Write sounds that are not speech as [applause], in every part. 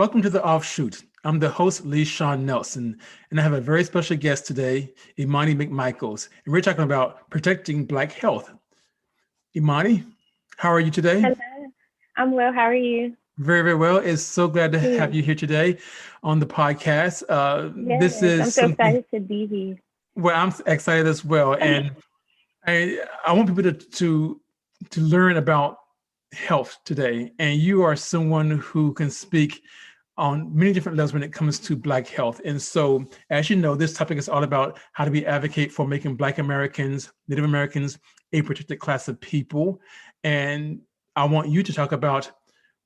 Welcome to the offshoot. I'm the host, Lee Sean Nelson, and I have a very special guest today, Imani McMichaels, and we're talking about protecting Black health. Imani, how are you today? Hello, I'm well. How are you? Very, very well. It's so glad to have you here today on the podcast. Uh, Yes, this is I'm so something- excited to be here. Well, I'm excited as well, [laughs] and I I want people to to to learn about health today. And you are someone who can speak on many different levels when it comes to Black health. And so, as you know, this topic is all about how do we advocate for making Black Americans, Native Americans, a protected class of people. And I want you to talk about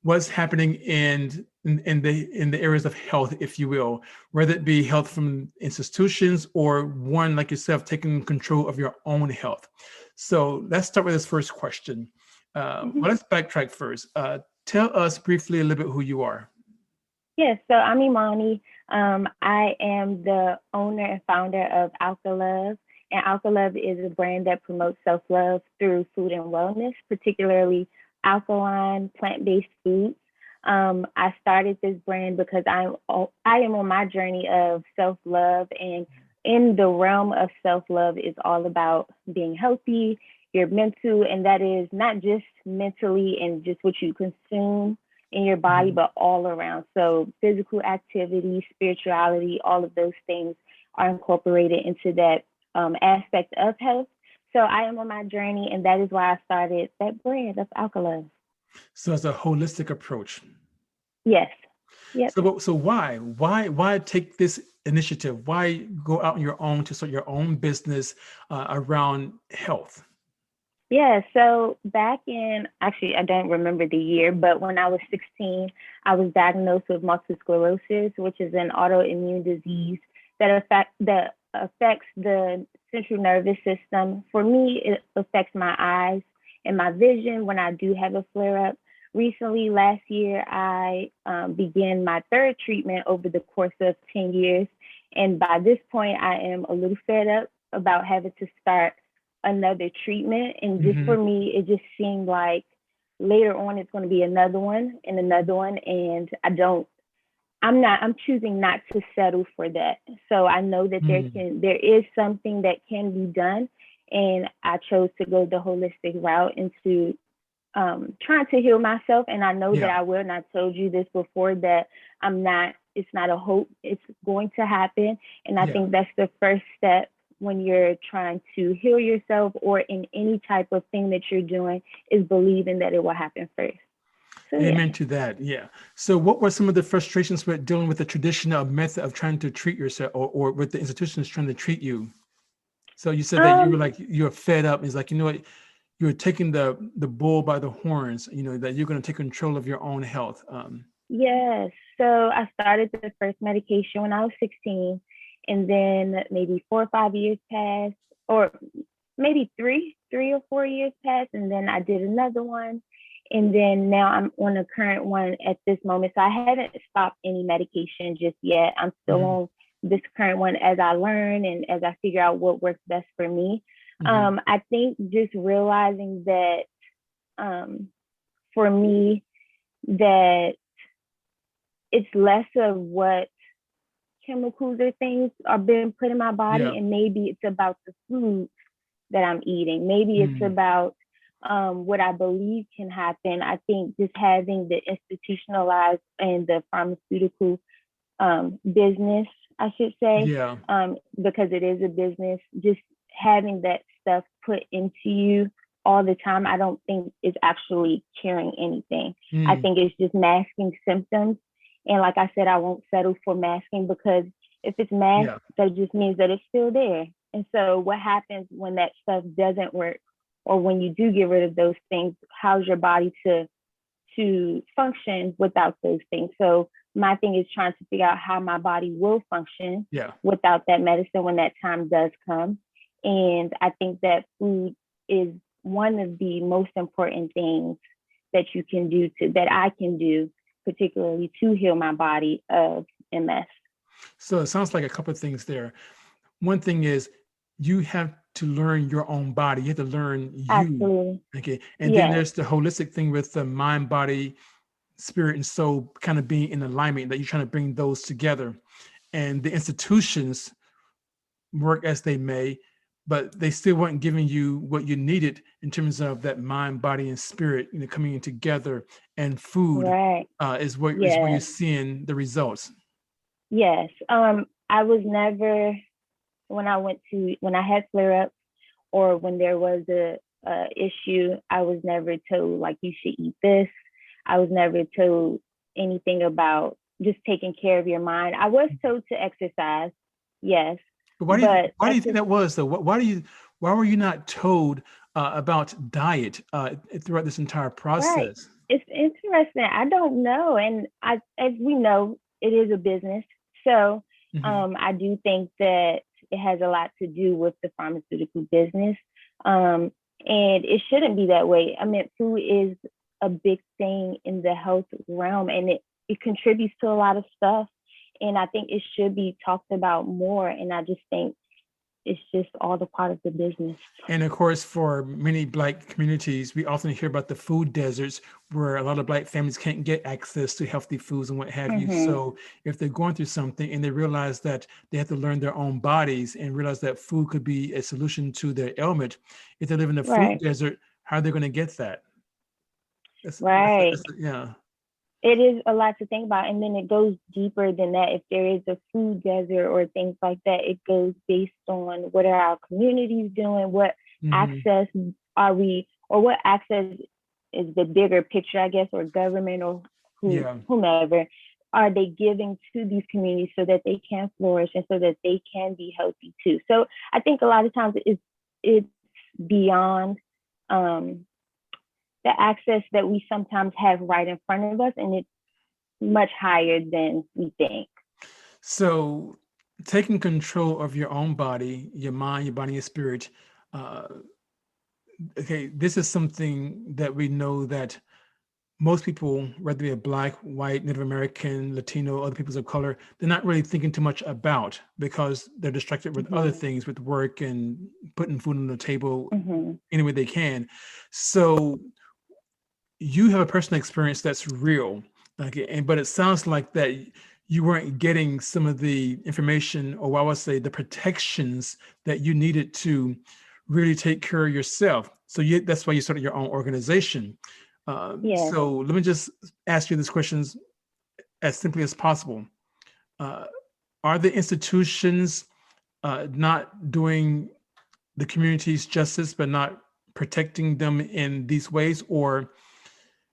what's happening in in, in the in the areas of health, if you will, whether it be health from institutions or one like yourself taking control of your own health. So let's start with this first question. Uh, Mhm. Well, let's backtrack first. Uh, tell us briefly a little bit who you are. Yes, so I'm Imani. Um, I am the owner and founder of Alkalove. And Alkalove is a brand that promotes self love through food and wellness, particularly alkaline plant based foods. Um, I started this brand because I'm I am on my journey of self love, and in the realm of self love is all about being healthy, your mental, and that is not just mentally and just what you consume in your body, Mhm. but all around. So physical activity, spirituality, all of those things are incorporated into that um, aspect of health. So I am on my journey, and that is why I started that brand of Alkalove. So it's a holistic approach. Yes. Yep. So, so why, why, why take this initiative? Why go out on your own to start your own business uh, around health? Yeah, so back in actually I don't remember the year, but when I was 16, I was diagnosed with multiple sclerosis, which is an autoimmune disease that affect that affects the central nervous system. For me, it affects my eyes and my vision when I do have a flare up. Recently, last year, I um, began my third treatment over the course of 10 years. And by this point, I am a little fed up about having to start another treatment. And just Mhm. for me, it just seemed like later on it's going to be another one and another one. And I don't, I'm not, I'm choosing not to settle for that. So I know that there Mm. can, there is something that can be done. And I chose to go the holistic route into um, trying to heal myself. And I know that I will. And I told you this before that I'm not, it's not a hope, it's going to happen. And I Yeah. think that's the first step when you're trying to heal yourself or in any type of thing that you're doing is believing that it will happen first. So, yeah. Amen to that. Yeah. So, what were some of the frustrations with dealing with the traditional method of trying to treat yourself, or, or with the institutions trying to treat you? So you said that you were Um, like you're fed up. It's like you know what, you're taking the the bull by the horns. You know that you're going to take control of your own health. Um, Yes. So I started the first medication when I was 16, and then maybe four or five years passed, or maybe three, three or four years passed, and then I did another one, and then now I'm on the current one at this moment. So I haven't stopped any medication just yet. I'm still Mhm. on this current one as I learn and as I figure out what works best for me. mhm. Um, I think just realizing that um, for me, that it's less of what chemicals or things are being put in my body, Yeah. and maybe it's about the food that I'm eating. Maybe it's Mm. about um, what I believe can happen. I think just having the institutionalized and the pharmaceutical um, business, I should say, yeah. um, because it is a business, just having that stuff put into you all the time, I don't think is actually curing anything. I Mm. think it's just masking symptoms. And like I said, I won't settle for masking because if it's masked, Yeah. that just means that it's still there. And so what happens when that stuff doesn't work or when you do get rid of those things, how's your body to to function without those things? So my thing is trying to figure out how my body will function Yeah. without that medicine when that time does come. And I think that food is one of the most important things that you can do to that I can do, particularly to heal my body of MS. So it sounds like a couple of things there. One thing is you have to learn your own body. You have to learn you. Absolutely. Okay. And Yes. then there's the holistic thing with the mind, body, spirit and soul kind of being in alignment, that you're trying to bring those together. And the institutions work as they may, but they still weren't giving you what you needed in terms of that mind, body, and spirit, you know, coming in together. And food Right. uh, is where is where you're seeing the results. Yes. Um, I was never when I went to when I had flare ups or when there was a, a issue, I was never told like you should eat this. I was never told anything about just taking care of your mind. I was told to exercise, yes. But why do you But why do you that's think that was though? Why, why do you why were you not told uh, about diet uh, throughout this entire process? It's interesting. I don't know. And I as we know, it is a business. So Mhm. Um, I do think that it has a lot to do with the pharmaceutical business. Um, and it shouldn't be that way. I mean, food is a big thing in the health realm and it, it contributes to a lot of stuff. And I think it should be talked about more. And I just think it's just all the part of the business. And of course, for many Black communities, we often hear about the food deserts where a lot of Black families can't get access to healthy foods and what have you. Mhm. So, if they're going through something and they realize that they have to learn their own bodies and realize that food could be a solution to their ailment, if they live in a Right. food desert, how are they going to get that? That's- that's- Right. that's- yeah. It is a lot to think about and then it goes deeper than that if there is a food desert or things like that it goes based on what are our communities doing what Mhm. access are we or what access is the bigger picture i guess or government or who, Yeah. whomever are they giving to these communities so that they can flourish and so that they can be healthy too so i think a lot of times it's it's beyond um the access that we sometimes have right in front of us and it's much higher than we think So, taking control of your own body, your mind, your body, your spirit. Uh, okay, this is something that we know that most people, whether they're black, white, Native American, Latino, other peoples of color, they're not really thinking too much about because they're distracted with other Mhm. things, with work and putting food on the table hmm any way they can. So you have a personal experience that's real, okay, and but it sounds like that you weren't getting some of the information, or I would say the protections that you needed to really take care of yourself. So you, that's why you started your own organization. Um, Yes. So let me just ask you these questions as simply as possible. Uh, are the institutions uh, not doing the communities justice, but not protecting them in these ways? Or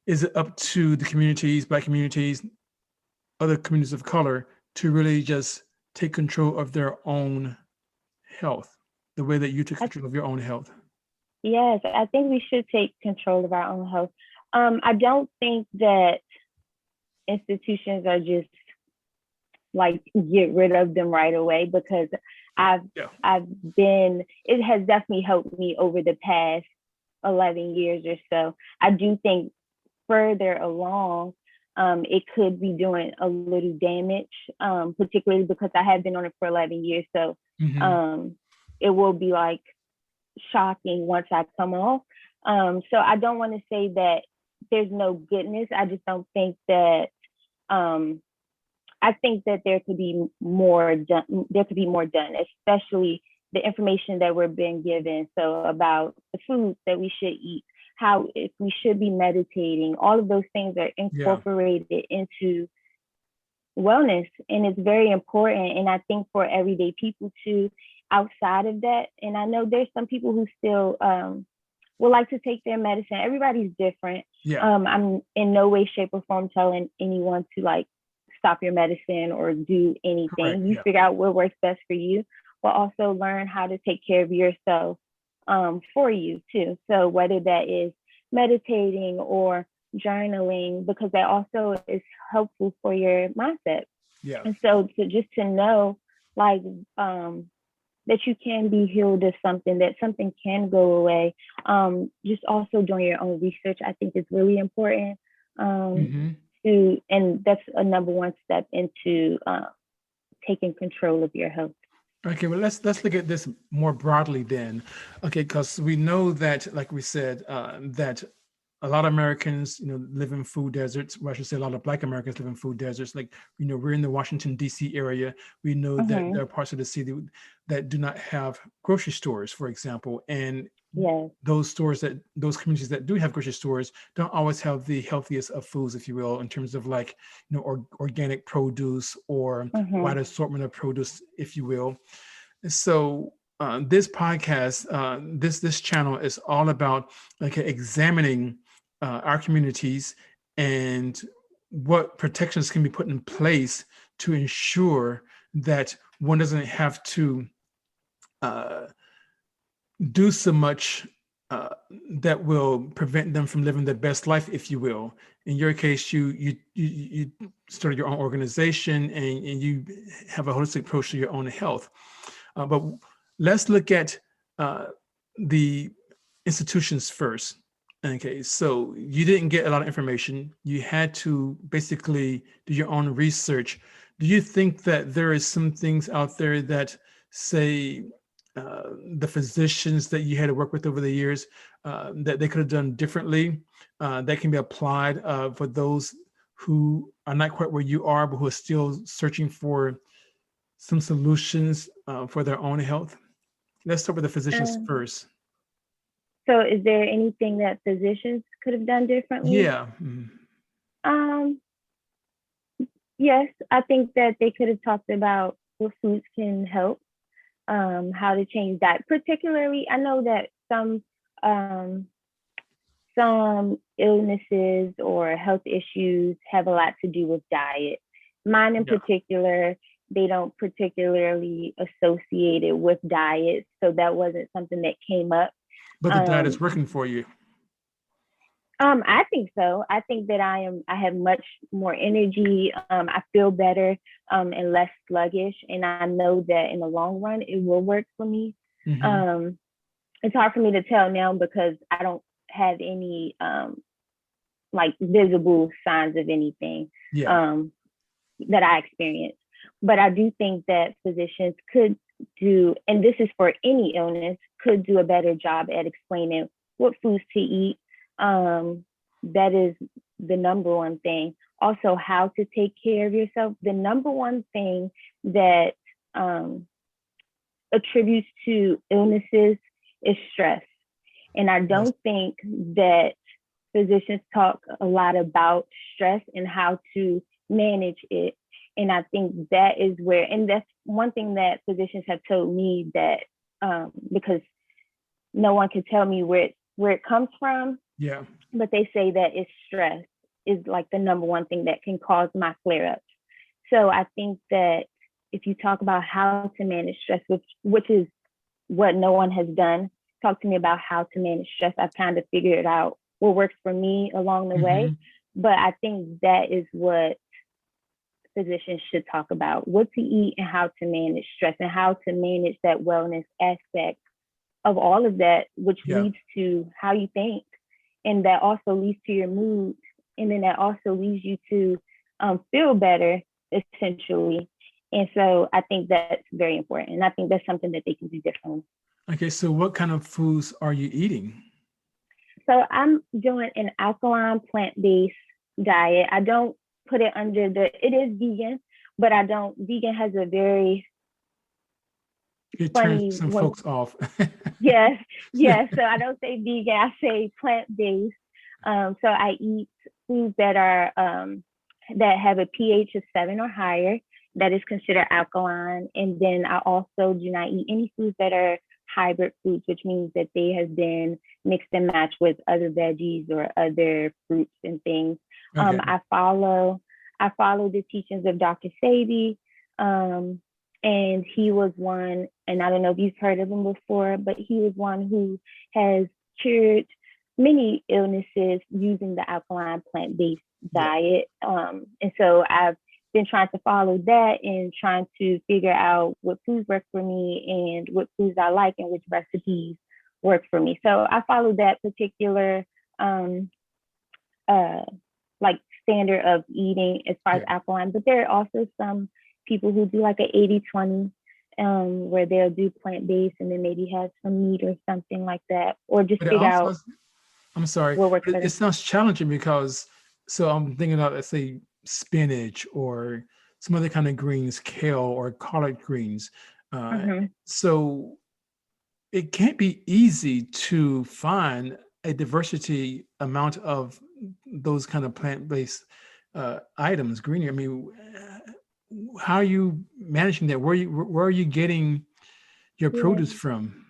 is it up to the communities, Black communities, other communities of color to really just take control of their own health, the way that you took control of your own health? Yes, I think we should take control of our own health. Um, I don't think that institutions are just like get rid of them right away because I've Yeah. I've been it has definitely helped me over the past 11 years or so. I do think further along um, it could be doing a little damage, um, particularly because I have been on it for 11 years. So Mhm. um, it will be like shocking once I come off. Um, so I don't want to say that there's no goodness. I just don't think that. Um, I think that there could be more done. There could be more done, especially the information that we're being given. So about the foods that we should eat, how if we should be meditating, all of those things are incorporated into wellness and it's very important and i think for everyday people too outside of that. And i know there's some people who still um, would like to take their medicine. Everybody's different. Yeah. um, i'm in no way shape or form telling anyone to like stop your medicine or do anything. Correct, you yeah. figure out what works best for you but also learn how to take care of yourself um, for you too so whether that is meditating or journaling because that also is helpful for your mindset yeah. and so to just to know like um that you can be healed of something that something can go away um just also doing your own research i think is really important um Mhm. to and that's a number one step into uh, taking control of your health Okay, well let's let's look at this more broadly then. Okay, because we know that, like we said, uh, that a lot of Americans, you know, live in food deserts. Well, I should say a lot of Black Americans live in food deserts. Like, you know, we're in the Washington D.C. area. We know mm-hmm. that there are parts of the city that do not have grocery stores, for example, and yes. those stores that those communities that do have grocery stores don't always have the healthiest of foods, if you will, in terms of like, you know, or, organic produce or mm-hmm. wide assortment of produce, if you will. So uh, this podcast, uh, this this channel is all about like examining uh, our communities and what protections can be put in place to ensure that one doesn't have to uh, do so much uh, that will prevent them from living their best life, if you will. In your case, you you you, you started your own organization and, and you have a holistic approach to your own health. Uh, but let's look at uh, the institutions first. Okay, so you didn't get a lot of information. You had to basically do your own research. Do you think that there is some things out there that say uh, the physicians that you had to work with over the years uh, that they could have done differently uh, that can be applied uh, for those who are not quite where you are, but who are still searching for some solutions uh, for their own health? Let's start with the physicians um, first. So, is there anything that physicians could have done differently? Yeah. Mm. Um. Yes, I think that they could have talked about what foods can help, um, how to change that. Particularly, I know that some um, some illnesses or health issues have a lot to do with diet. Mine in yeah. particular, they don't particularly associate it with diet, so that wasn't something that came up but the um, diet is working for you. Um, I think so. I think that I am. I have much more energy. Um, I feel better um, and less sluggish, and I know that in the long run it will work for me. Mm-hmm. Um, it's hard for me to tell now because I don't have any um, like visible signs of anything yeah. um, that I experience. But I do think that physicians could do, and this is for any illness, could do a better job at explaining what foods to eat. Um, that is the number one thing. Also, how to take care of yourself. The number one thing that um, attributes to illnesses is stress. And I don't think that physicians talk a lot about stress and how to manage it. And I think that is where, and that's one thing that physicians have told me that um, because no one can tell me where it where it comes from. Yeah. But they say that it's stress is like the number one thing that can cause my flare ups. So I think that if you talk about how to manage stress, which which is what no one has done, talk to me about how to manage stress. I've kind of figured out what works for me along the mm-hmm. way. But I think that is what physicians should talk about what to eat and how to manage stress and how to manage that wellness aspect of all of that, which yeah. leads to how you think. And that also leads to your mood. And then that also leads you to um, feel better, essentially. And so I think that's very important. And I think that's something that they can do differently. Okay, so what kind of foods are you eating? So I'm doing an alkaline plant based diet. I don't put it under the, it is vegan, but I don't, vegan has a very it turns some when, folks off. [laughs] yes, yes. So I don't say vegan, I say plant based. Um, so I eat foods that are um, that have a pH of seven or higher. That is considered alkaline. And then I also do not eat any foods that are hybrid foods, which means that they have been mixed and matched with other veggies or other fruits and things. Um, okay. Um, I follow I follow the teachings of Dr. Sebi. Um, and he was one, and I don't know if you've heard of him before, but he was one who has cured many illnesses using the alkaline plant based diet. Um, and so I've been trying to follow that and trying to figure out what foods work for me and what foods I like and which recipes work for me. So I follow that particular um, uh, like standard of eating as far yeah. as alkaline, but there are also some people who do like an 80 20 um, where they'll do plant based and then maybe have some meat or something like that, or just figure out. I'm sorry. What works It, it sounds challenging because so I'm thinking about let's say spinach or some other kind of greens, kale or collard greens. Uh, Mhm. so it can't be easy to find a diversity amount of those kind of plant-based uh, items green i mean how are you managing that? Where you where are you getting your produce from?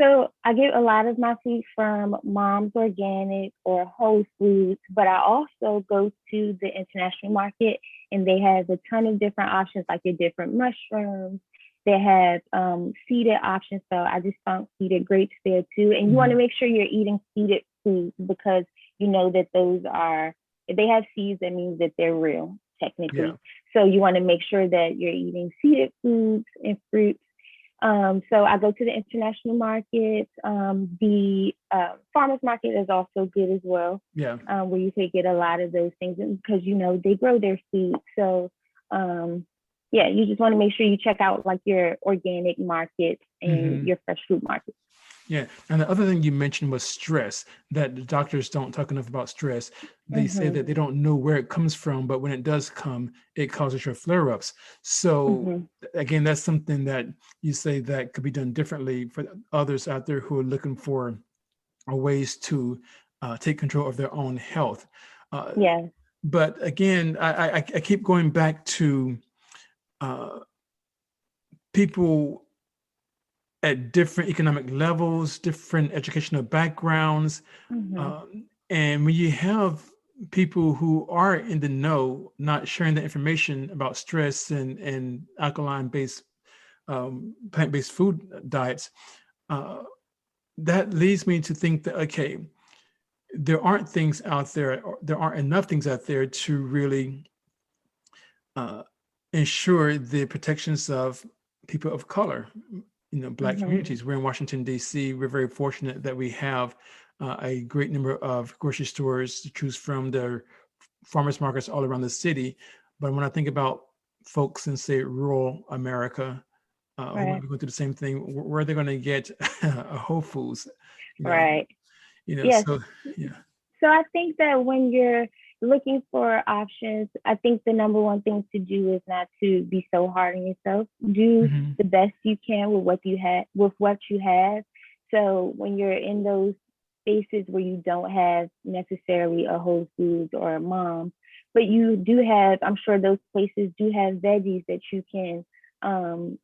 So I get a lot of my food from Mom's Organic or Whole Foods, but I also go to the international market and they have a ton of different options, like the different mushrooms. They have um, seeded options, so I just found seeded grapes there too. And you want to make sure you're eating seeded foods because you know that those are if they have seeds, that means that they're real, technically. Yeah. So you want to make sure that you're eating seeded foods and fruits. Um, so I go to the international market. Um, the uh, farmers market is also good as well, yeah um, where you could get a lot of those things because you know they grow their food. So um, yeah, you just want to make sure you check out like your organic market and Mhm. your fresh fruit market. Yeah and the other thing you mentioned was stress that the doctors don't talk enough about stress they say Mhm. that they don't know where it comes from but when it does come it causes your flare-ups so Mhm. again, that's something that you say that could be done differently for others out there who are looking for ways to uh, take control of their own health. Uh, Yeah. But again, I, I, I keep going back to uh, people at different economic levels, different educational backgrounds, Mhm. um, and when you have people who are in the know not sharing the information about stress and, and alkaline based um, plant-based food diets uh, that leads me to think that okay there aren't things out there or there aren't enough things out there to really uh, ensure the protections of people of color you know black Mhm. communities we're in washington d.c we're very fortunate that we have uh, a great number of grocery stores to choose from there farmers markets all around the city but when i think about folks in say rural america uh, Right. going through the same thing wh- where are they going to get [laughs] a whole foods you know, Right. you know Yes. so yeah So I think that when you're looking for options, I think the number one thing to do is not to be so hard on yourself. Do Mhm. the best you can with what you have with what you have. So when you're in those spaces where you don't have necessarily a Whole Foods or a mom, but you do have, I'm sure those places do have veggies that you can um,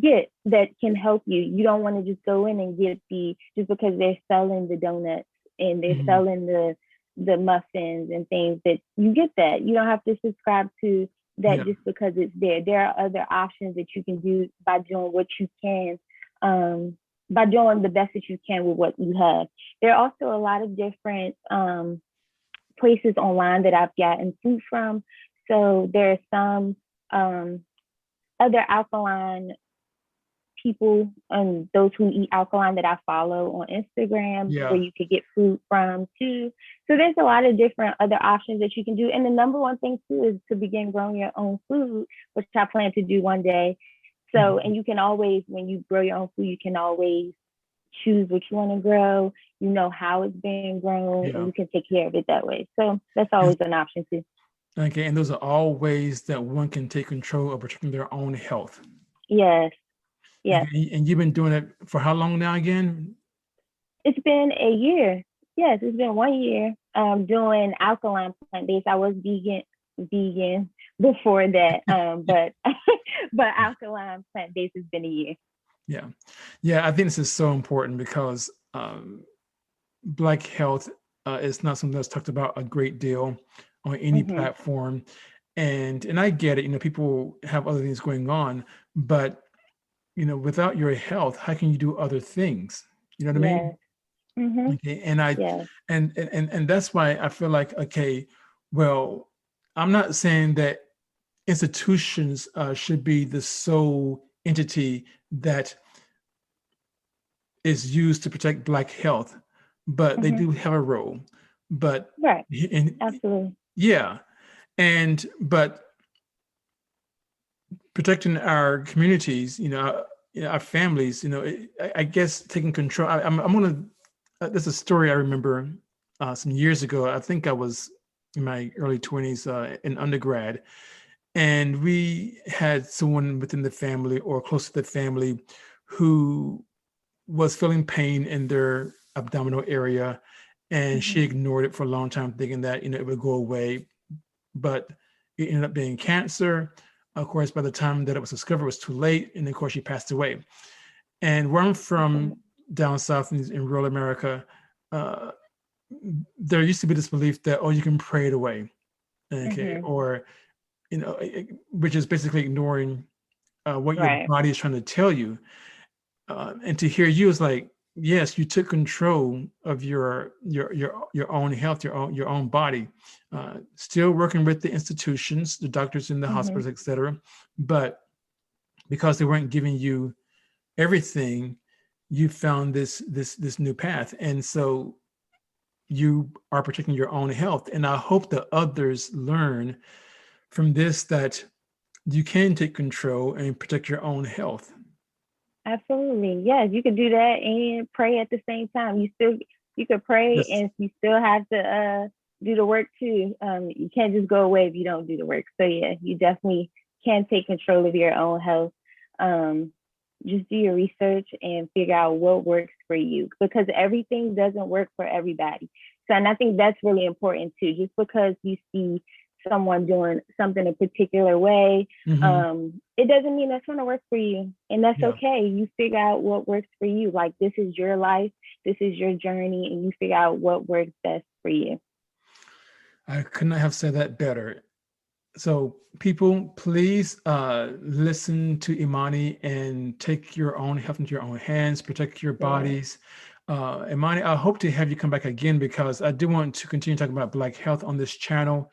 get that can help you. You don't want to just go in and get the just because they're selling the donuts and they're Mhm. selling the the muffins and things that you get that. You don't have to subscribe to that Yeah. just because it's there. There are other options that you can do by doing what you can, um, by doing the best that you can with what you have. There are also a lot of different um, places online that I've gotten food from. So there are some um, other alkaline people and those who eat alkaline that I follow on Instagram Yeah. where you could get food from too. So there's a lot of different other options that you can do. And the number one thing too is to begin growing your own food, which I plan to do one day. So, Mhm. and you can always, when you grow your own food, you can always choose what you want to grow. You know how it's being grown, Yeah. and you can take care of it that way. So that's always an option too. Okay, and those are all ways that one can take control of protecting their own health. Yes, yes. Okay, And you've been doing it for how long now again? It's been a year. Yes, it's been one year. Um, doing alkaline plant based. I was vegan, vegan before that. [laughs] Um, but [laughs] but alkaline plant based has been a year. Yeah. Yeah, I think this is so important because um, Black health uh, is not something that's talked about a great deal on any Mhm. platform. And and I get it, you know, people have other things going on, but you know, without your health, how can you do other things? You know what I mean? Yes. hmm Okay. And I and and and and that's why I feel like okay, well, I'm not saying that institutions uh, should be the sole entity that is used to protect Black health, but they Mhm. do have a role. But Right. and Absolutely. yeah, and but protecting our communities, you know, our, you know, our families, you know, it- I, I guess taking control. I, I'm I'm gonna. Uh, there's a story I remember uh, some years ago. I think I was in my early 20s uh, in undergrad. And we had someone within the family or close to the family who was feeling pain in their abdominal area. And mm-hmm. she ignored it for a long time, thinking that, you know, it would go away. But it ended up being cancer. Of course, by the time that it was discovered, it was too late. And of course, she passed away. And where I'm from mm-hmm. down south in, in rural America, uh, there used to be this belief that oh you can pray it away okay mm-hmm. or you know which is basically ignoring uh, what right. your body is trying to tell you uh, and to hear you is like yes you took control of your your your your own health your own your own body uh, still working with the institutions the doctors in the mm-hmm. hospitals etc but because they weren't giving you everything you found this this this new path and so you are protecting your own health. And I hope that others learn from this that you can take control and protect your own health. Absolutely. Yes, you can do that and pray at the same time. You still you could pray yes. and you still have to uh, do the work too. Um, you can't just go away if you don't do the work. So yeah, you definitely can take control of your own health. Um, just do your research and figure out what works for you because everything doesn't work for everybody. So, and I think that's really important too. Just because you see someone doing something a particular way, mm-hmm. um, it doesn't mean that's going to work for you. And that's yeah. okay. You figure out what works for you. Like, this is your life, this is your journey, and you figure out what works best for you. I could not have said that better so people please uh, listen to imani and take your own health into your own hands protect your bodies uh, imani i hope to have you come back again because i do want to continue talking about black health on this channel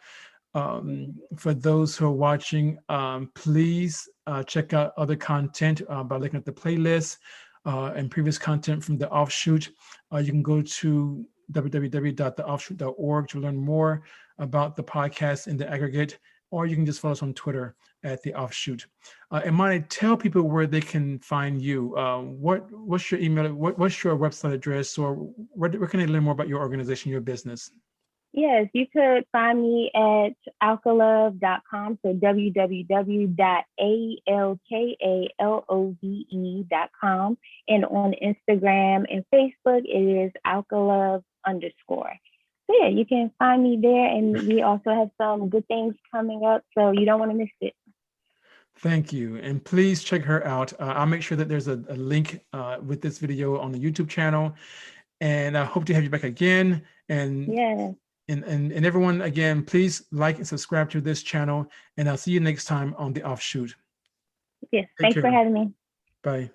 um, for those who are watching um, please uh, check out other content uh, by looking at the playlist uh, and previous content from the offshoot uh, you can go to www.theoffshoot.org to learn more about the podcast in the aggregate or you can just follow us on Twitter at the offshoot. Uh, Imani, tell people where they can find you. Uh, what what's your email? What, what's your website address, or where, where can they learn more about your organization, your business? Yes, you could find me at alkalove.com. So www.alkalove.com. And on Instagram and Facebook, it is alkalove underscore So yeah, you can find me there. And we also have some good things coming up. So you don't want to miss it. Thank you. And please check her out. Uh, I'll make sure that there's a, a link uh, with this video on the YouTube channel. And I hope to have you back again. And yeah. And, and, and everyone, again, please like and subscribe to this channel. And I'll see you next time on The Offshoot. Yes. Take thanks care. for having me. Bye.